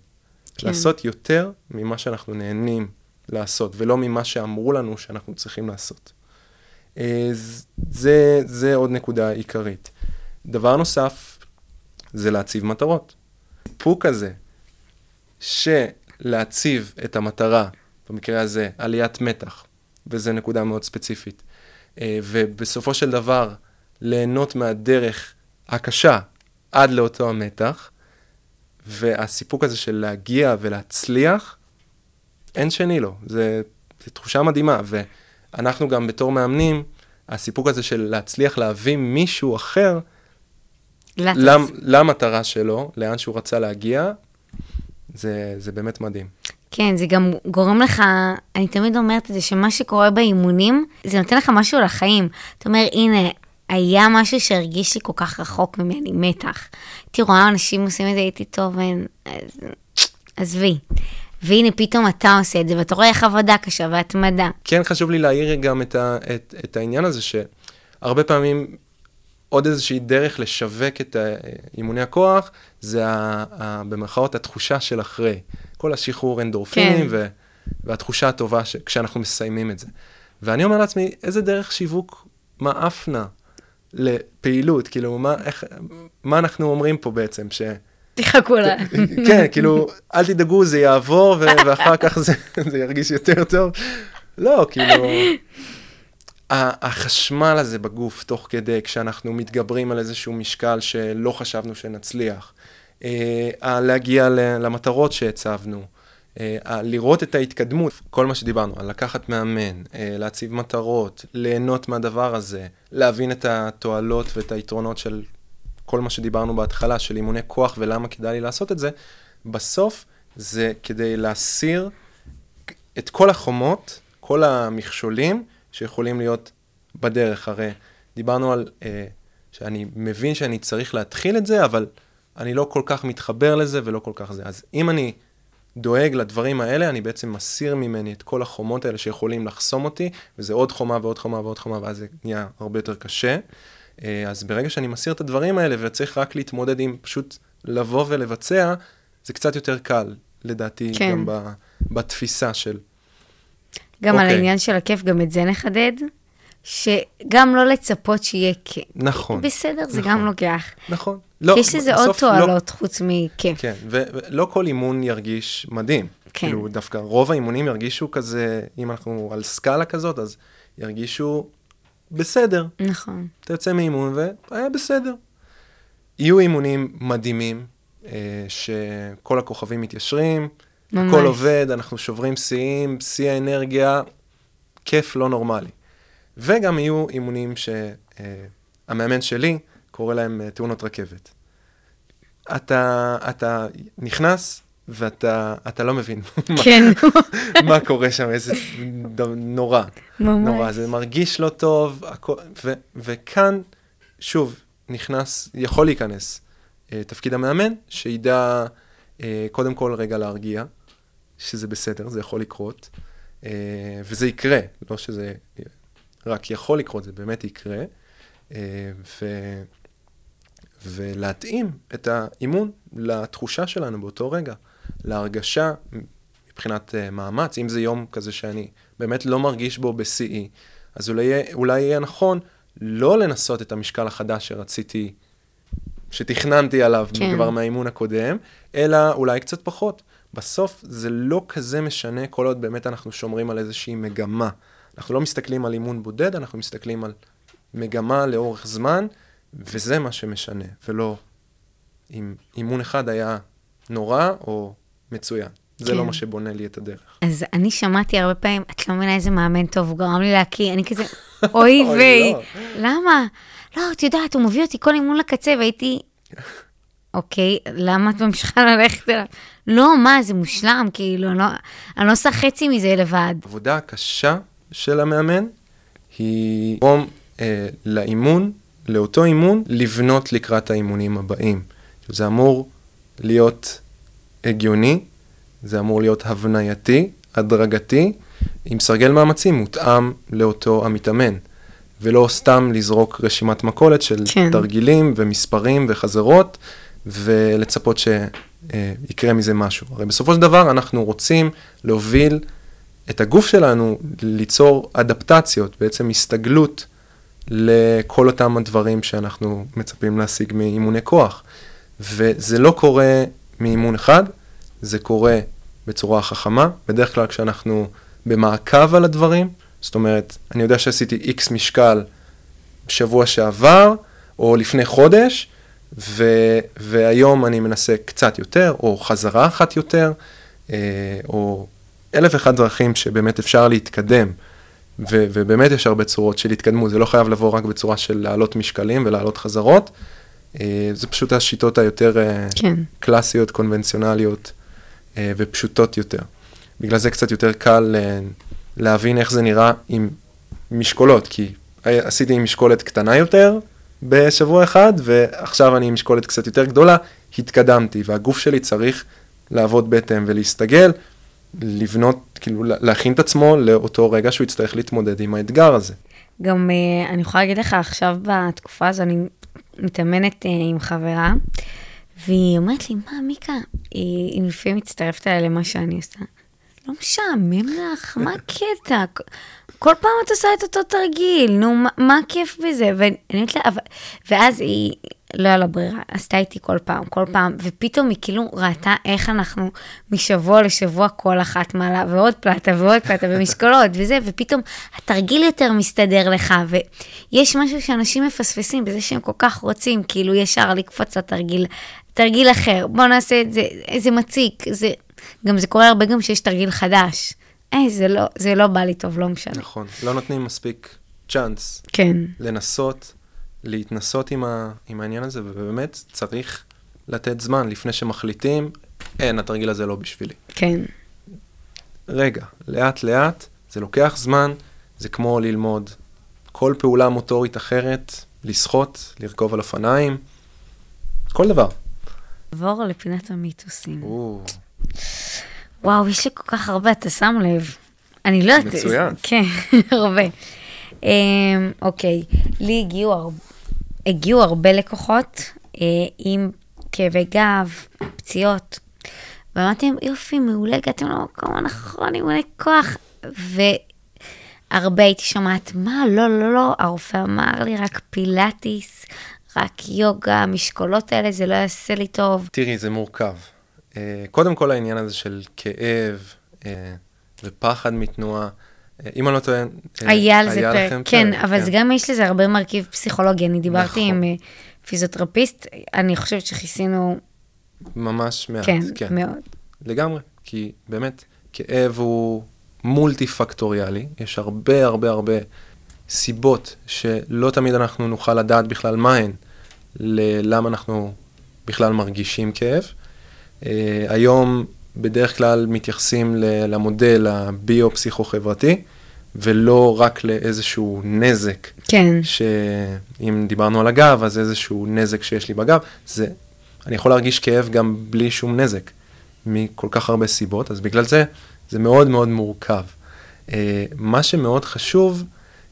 כן. לעשות יותר ממה שאנחנו נהנים לעשות, ולא ממה שאמרו לנו שאנחנו צריכים לעשות. אה, זה, זה עוד נקודה עיקרית. דבר נוסף, זה להציב מטרות. פוק הזה, שלהציב את המטרה, במקרה הזה, עליית מתח, וזו נקודה מאוד ספציפית, ובסופו של דבר, ליהנות מהדרך הקשה עד לאותו המתח, והסיפוק הזה של להגיע ולהצליח, אין שני לו. זה, זה תחושה מדהימה, ואנחנו גם בתור מאמנים, הסיפוק הזה של להצליח להביא מישהו אחר למטרה שלו, לאן שהוא רצה להגיע, זה, זה באמת מדהים. כן, זה גם גורם לך, אני תמיד אומרת את זה, שמה שקורה באימונים, זה נותן לך משהו לחיים. אתה אומר, הנה, היה משהו שהרגיש לי כל כך רחוק ממני, מתח. הייתי רואה אנשים עושים את זה, הייתי טוב, אין, עזבי. והנה, פתאום אתה עושה את זה, ואתה רואה איך עבודה קשה והתמדה. כן חשוב לי להעיר גם את, ה, את, את העניין הזה, שהרבה פעמים עוד איזושהי דרך לשווק את ה- אימוני הכוח, זה ה, ה, במרכאות התחושה של אחרי. כל השחרור אנדורפינים כן. ו, והתחושה הטובה ש, כשאנחנו מסיימים את זה. ואני אומר לעצמי, איזה דרך שיווק מאפנה לפעילות, כאילו, מה, איך, מה אנחנו אומרים פה בעצם? ש... תחכו לה. כן, כאילו, אל תדאגו, זה יעבור, ו- ואחר כך זה, זה ירגיש יותר טוב. לא, כאילו, החשמל הזה בגוף, תוך כדי, כשאנחנו מתגברים על איזשהו משקל שלא חשבנו שנצליח, להגיע ל- למטרות שהצבנו, אה, ה- לראות את ההתקדמות, כל מה שדיברנו, על לקחת מאמן, אה, להציב מטרות, ליהנות מהדבר הזה, להבין את התועלות ואת היתרונות של כל מה שדיברנו בהתחלה, של אימוני כוח ולמה כדאי לי לעשות את זה, בסוף זה כדי להסיר את כל החומות, כל המכשולים שיכולים להיות בדרך. הרי דיברנו על אה, שאני מבין שאני צריך להתחיל את זה, אבל אני לא כל כך מתחבר לזה ולא כל כך זה. אז אם אני דואג לדברים האלה, אני בעצם מסיר ממני את כל החומות האלה שיכולים לחסום אותי, וזה עוד חומה ועוד חומה ועוד חומה, ואז זה נהיה הרבה יותר קשה. אה, אז ברגע שאני מסיר את הדברים האלה וצריך רק להתמודד עם פשוט לבוא ולבצע, זה קצת יותר קל, לדעתי, כן. גם ב, בתפיסה של... גם על אוקיי. העניין של הכיף, גם את זה נחדד, שגם לא לצפות שיהיה כיף. נכון. בסדר, זה נכון. גם לוקח. נכון. כי יש לזה עוד לא- תועלות חוץ מכיף. כן, ולא כל אימון ירגיש מדהים. כן. כאילו, דווקא רוב האימונים ירגישו כזה, אם אנחנו על סקאלה כזאת, אז ירגישו בסדר. נכון. אתה יוצא מאימון והיה בסדר. יהיו אימונים מדהימים, אה, שכל הכוכבים מתיישרים, ממש. הכל עובד, אנחנו שוברים שיאים, שיא האנרגיה, כיף לא נורמלי. וגם יהיו אימונים שהמאמן שלי קורא להם אה, תאונות רכבת. אתה, אתה נכנס ואתה אתה לא מבין מה- כן, מה קורה שם, איזה נורא. ממש. נורא, זה מרגיש לא טוב, הכל, ו, וכאן, שוב, נכנס, יכול להיכנס אה, תפקיד המאמן, שידע אה, קודם כל רגע להרגיע, שזה בסדר, זה יכול לקרות, וזה יקרה, לא שזה רק יכול לקרות, זה באמת יקרה, ו, ולהתאים את האימון לתחושה שלנו באותו רגע, להרגשה מבחינת uh, מאמץ, אם זה יום כזה שאני באמת לא מרגיש בו בשיאי, אז אולי, אולי יהיה נכון לא לנסות את המשקל החדש שרציתי, שתכננתי עליו. כן. כבר מהאימון הקודם, אלא אולי קצת פחות. בסוף זה לא כזה משנה כל עוד באמת אנחנו שומרים על איזושהי מגמה. אנחנו לא מסתכלים על אימון בודד, אנחנו מסתכלים על מגמה לאורך זמן, וזה מה שמשנה, ולא אם אימון אחד היה נורא או מצוין. זה כן. לא מה שבונה לי את הדרך. אז אני שמעתי הרבה פעמים, את לא מבינה איזה מאמן טוב, הוא גרם לי להקיא, אני כזה, אוי ויי, לא. למה? לא, את יודעת, הוא מביא אותי כל אימון לקצה, והייתי, אוקיי, למה את ממשיכה ללכת אליו? לא, מה, זה מושלם, כאילו, לא- אני לא עושה חצי מזה לבד. העבודה הקשה של המאמן היא לגרום אה, לאימון, לאותו אימון, לבנות לקראת האימונים הבאים. זה אמור להיות הגיוני, זה אמור להיות הבנייתי, הדרגתי, עם סרגל מאמצים מותאם לאותו המתאמן, ולא סתם לזרוק רשימת מכולת של כן. תרגילים ומספרים וחזרות, ולצפות שיקרה מזה משהו. הרי בסופו של דבר אנחנו רוצים להוביל את הגוף שלנו ליצור אדפטציות, בעצם הסתגלות לכל אותם הדברים שאנחנו מצפים להשיג מאימוני כוח. וזה לא קורה מאימון אחד, זה קורה בצורה חכמה. בדרך כלל כשאנחנו במעקב על הדברים, זאת אומרת, אני יודע שעשיתי איקס משקל בשבוע שעבר, או לפני חודש, ו, והיום אני מנסה קצת יותר, או חזרה אחת יותר, אה, או אלף ואחת דרכים שבאמת אפשר להתקדם. ו- ובאמת יש הרבה צורות של התקדמות, זה לא חייב לבוא רק בצורה של להעלות משקלים ולהעלות חזרות, אה, זה פשוט השיטות היותר אה, כן. קלאסיות, קונבנציונליות אה, ופשוטות יותר. בגלל זה קצת יותר קל אה, להבין איך זה נראה עם משקולות, כי עשיתי עם משקולת קטנה יותר בשבוע אחד, ועכשיו אני עם משקולת קצת יותר גדולה, התקדמתי, והגוף שלי צריך לעבוד בהתאם ולהסתגל, לבנות, כאילו להכין את עצמו לאותו רגע שהוא יצטרך להתמודד עם האתגר הזה. גם אה, אני יכולה להגיד לך, עכשיו בתקופה הזו אני מתאמנת אה, עם חברה, והיא אומרת לי, מה, מיקה, היא, לפעמים מצטרפת אליי למה שאני עושה. לא משעמם לך, מה הקטע? כל פעם את עושה את אותו תרגיל, נו, מה, מה הכיף בזה? ואני אומרת לה. ואז היא, לא היה לה ברירה, עשתה איתי כל פעם, כל פעם, ופתאום היא כאילו ראתה איך אנחנו משבוע לשבוע כל אחת מעלה, ועוד פלטה ועוד פלטה, ומשקולות וזה, ופתאום התרגיל יותר מסתדר לך, ויש משהו שאנשים מפספסים בזה שהם כל כך רוצים, כאילו ישר לקפוץ לתרגיל, תרגיל אחר, בוא נעשה את זה, זה מציק, זה... גם זה קורה הרבה גם שיש תרגיל חדש. היי, זה לא, זה לא בא לי טוב, לא משנה. נכון, לא נותנים מספיק צ'אנס. כן. לנסות, להתנסות עם, ה, עם העניין הזה, ובאמת צריך לתת זמן לפני שמחליטים, אין, התרגיל הזה לא בשבילי. כן. רגע, לאט לאט, זה לוקח זמן, זה כמו ללמוד כל פעולה מוטורית אחרת, לשחות, לרכוב על אופניים, כל דבר. נעבור לפינת המיתוסים. או, וואו, יש לי כל כך הרבה, אתה שם לב. אני לא יודעת... מצוין. כן, הרבה. אמ, אוקיי, לי הגיעו, הר... הגיעו הרבה לקוחות אה, עם כאבי גב, פציעות, ואמרתי להם, יופי, מעולה, הגעתם למקום הנכון, עם מלא כוח. והרבה הייתי שומעת, מה, לא, לא, לא, הרופא אמר לי, רק פילאטיס, רק יוגה, המשקולות האלה, זה לא יעשה לי טוב. תראי, זה מורכב. אה, קודם כל העניין הזה של כאב אה, ופחד מתנועה, אה, אם אני לא טועה, היה על זה פרק, כן, פרק, אבל זה גם יש לזה הרבה מרכיב פסיכולוגי. אני דיברתי נכון. עם פיזיותרפיסט, אני חושבת שכיסינו, ממש מעט, כן, כן. מאוד. לגמרי, כי באמת, כאב הוא מולטי פקטוריאלי, יש הרבה הרבה הרבה סיבות שלא תמיד אנחנו נוכל לדעת בכלל מהן, ללמה אנחנו בכלל מרגישים כאב. Uh, היום בדרך כלל מתייחסים למודל הביו-פסיכו-חברתי, ולא רק לאיזשהו נזק, כן, שאם דיברנו על הגב, אז איזשהו נזק שיש לי בגב, זה, אני יכול להרגיש כאב גם בלי שום נזק, מכל כך הרבה סיבות, אז בגלל זה זה מאוד מאוד מורכב. Uh, מה שמאוד חשוב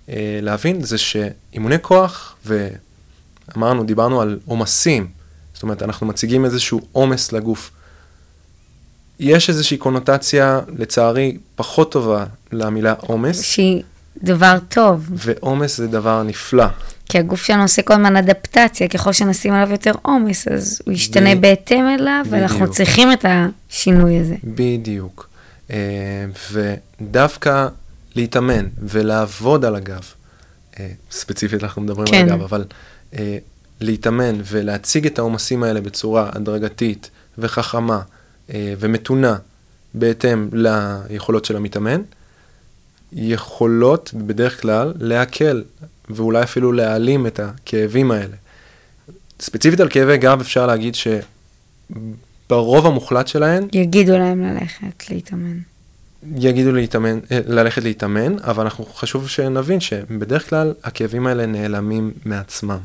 uh, להבין זה שאימוני כוח, ואמרנו, דיברנו על עומסים, זאת אומרת, אנחנו מציגים איזשהו עומס לגוף. יש איזושהי קונוטציה, לצערי, פחות טובה למילה עומס, שהיא דבר טוב, ועומס זה דבר נפלא. כי הגוף שלנו עושה כל הזמן אדפטציה, ככל שנשים עליו יותר עומס, אז הוא ישתנה ב- בהתאם אליו, ואנחנו בדיוק. צריכים את השינוי הזה. בדיוק. אה, ודווקא להתאמן ולעבוד על הגב, אה, ספציפית אנחנו מדברים כן. על הגב, אבל אה, להתאמן ולהציג את העומסים האלה בצורה הדרגתית וחכמה ומתונה בהתאם ליכולות של המתאמן, יכולות בדרך כלל להקל ואולי אפילו להעלים את הכאבים האלה. ספציפית על כאבי גב אפשר להגיד שברוב המוחלט שלהן יגידו להם ללכת להתאמן. יגידו להתאמן, אה, ללכת להתאמן, אבל אנחנו חשוב שנבין שבדרך כלל הכאבים האלה נעלמים מעצמם,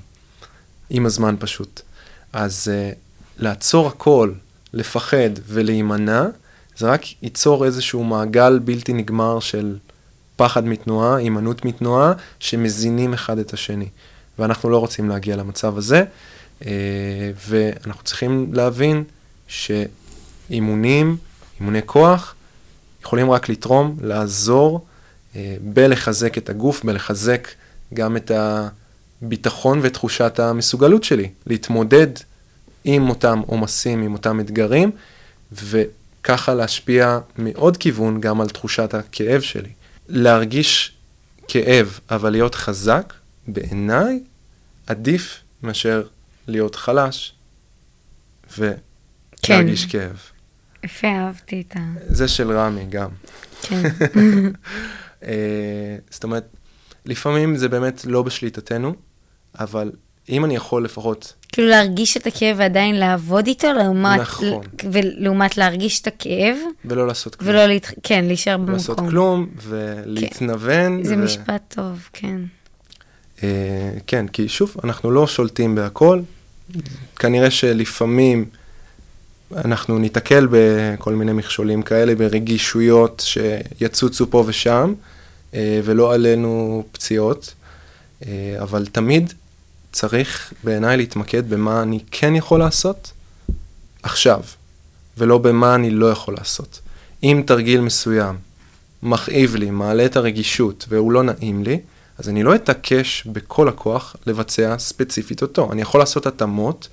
עם הזמן פשוט. אז uh, לעצור הכל, לפחד ולהימנע, זה רק ייצור איזשהו מעגל בלתי נגמר של פחד מתנועה, הימנעות מתנועה, שמזינים אחד את השני. ואנחנו לא רוצים להגיע למצב הזה, uh, ואנחנו צריכים להבין שאימונים, אימוני כוח, יכולים רק לתרום, לעזור אה, בלחזק את הגוף, בלחזק גם את הביטחון ואת תחושת המסוגלות שלי, להתמודד עם אותם עומסים, עם אותם אתגרים, וככה להשפיע מעוד כיוון גם על תחושת הכאב שלי. להרגיש כאב, אבל להיות חזק, בעיניי עדיף מאשר להיות חלש ולהרגיש כן. כאב. יפה, אהבתי את ה... זה של רמי גם. כן. אה, זאת אומרת, לפעמים זה באמת לא בשליטתנו, אבל אם אני יכול לפחות, כאילו להרגיש את הכאב ועדיין לעבוד איתו, לעומת, נכון. ולעומת להרגיש את הכאב, ולא לעשות כלום. ולא, להת... כן, להישאר במקום. לעשות כלום, ולהתנוון. זה ו- משפט טוב, כן. אה, כן, כי שוב, אנחנו לא שולטים בהכל. כנראה שלפעמים אנחנו ניתקל בכל מיני מכשולים כאלה, ברגישויות שיצוצו פה ושם, אה, ולא עלינו פציעות, אה, אבל תמיד צריך בעיניי להתמקד במה אני כן יכול לעשות עכשיו, ולא במה אני לא יכול לעשות. אם תרגיל מסוים מכאיב לי, מעלה את הרגישות והוא לא נעים לי, אז אני לא אתעקש בכל הכוח לבצע ספציפית אותו. אני יכול לעשות התאמות.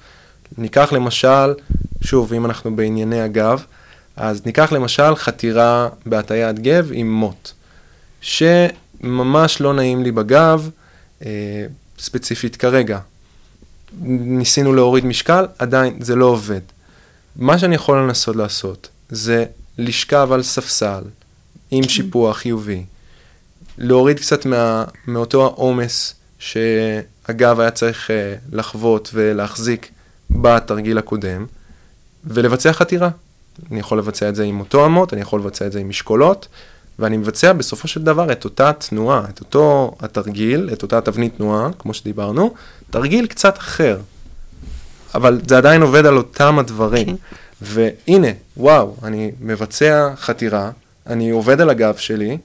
ניקח למשל, שוב, אם אנחנו בענייני הגב, אז ניקח למשל חתירה בהטיית גב עם מוט, שממש לא נעים לי בגב, אה, ספציפית כרגע. ניסינו להוריד משקל, עדיין זה לא עובד. מה שאני יכול לנסות לעשות זה לשכב על ספסל עם שיפוע חיובי, להוריד קצת מה, מאותו העומס שהגב היה צריך אה, לחוות ולהחזיק בתרגיל הקודם, ולבצע חתירה. אני יכול לבצע את זה עם אותו אמות, אני יכול לבצע את זה עם משקולות, ואני מבצע בסופו של דבר את אותה תנועה, את אותו התרגיל, את אותה תבנית תנועה, כמו שדיברנו, תרגיל קצת אחר. אבל זה עדיין עובד על אותם הדברים. כן. והנה, וואו, אני מבצע חתירה, אני עובד על הגב שלי,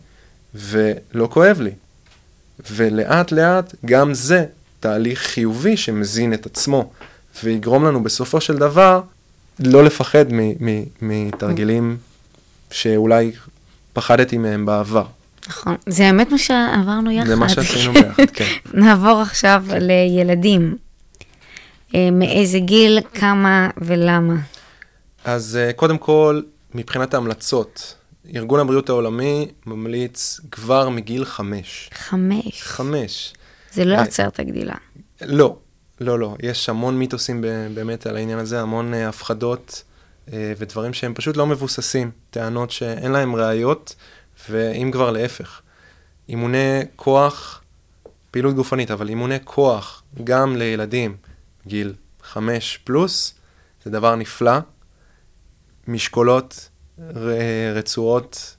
ולא כואב לי. ולאט לאט גם זה תהליך חיובי שמזין את עצמו, ויגרום לנו בסופו של דבר לא לפחד מתרגילים שאולי פחדתי מהם בעבר. נכון. זה האמת מה שעברנו יחד. זה מה שעשינו ביחד, כן. נעבור עכשיו לילדים. אה, מאיזה גיל, כמה ולמה? אז uh, קודם כל, מבחינת ההמלצות, ארגון הבריאות העולמי ממליץ כבר מגיל חמש. חמש. חמש. זה לא אה, עוצר את הגדילה. לא, לא, לא. יש המון מיתוסים באמת על העניין הזה, המון הפחדות ודברים שהם פשוט לא מבוססים. טענות שאין להם ראיות, ואם כבר להפך. אימוני כוח, פעילות גופנית, אבל אימוני כוח גם לילדים גיל חמש פלוס, זה דבר נפלא. משקולות, רצועות,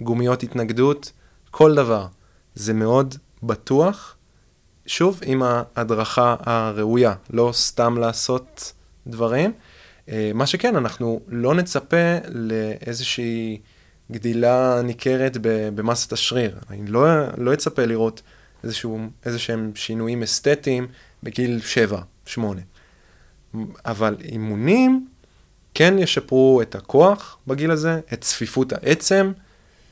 גומיות התנגדות, כל דבר. זה מאוד בטוח, שוב, עם ההדרכה הראויה, לא סתם לעשות דברים. אה, מה שכן, אנחנו לא נצפה לאיזושהי גדילה ניכרת במסת השריר. אני לא, לא אצפה לראות איזה שהם שינויים אסתטיים בגיל 7, 8. אבל אימונים כן ישפרו את הכוח בגיל הזה, את צפיפות העצם,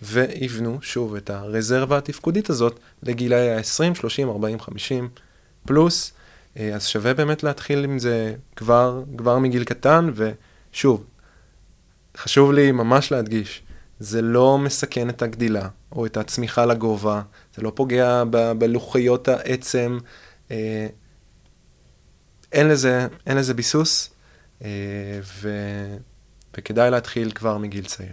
ויבנו שוב את הרזרבה התפקודית הזאת לגילאי ה-20, 30, 40, 50 פלוס. אה, אז שווה באמת להתחיל עם זה כבר, כבר מגיל קטן, ושוב, חשוב לי ממש להדגיש, זה לא מסכן את הגדילה או את הצמיחה לגובה, זה לא פוגע ב- בלוחיות העצם, אה, אין לזה, אין לזה ביסוס, אה, ו, וכדאי להתחיל כבר מגיל צעיר.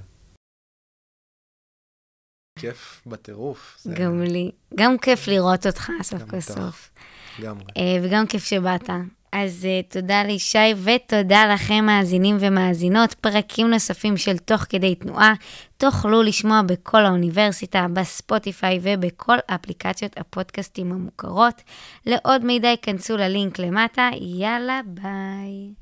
כיף בטירוף. זה גם לי. גם כיף לראות אותך סוף כל. סוף. לגמרי. אה, וגם כיף שבאת. אז uh, תודה לישי ותודה לכם מאזינים ומאזינות. פרקים נוספים של תוך כדי תנועה תוכלו לשמוע בכל האוניברסיטה, בספוטיפיי ובכל אפליקציות הפודקאסטים המוכרות. לעוד מידע ייכנסו ללינק למטה. יאללה, ביי.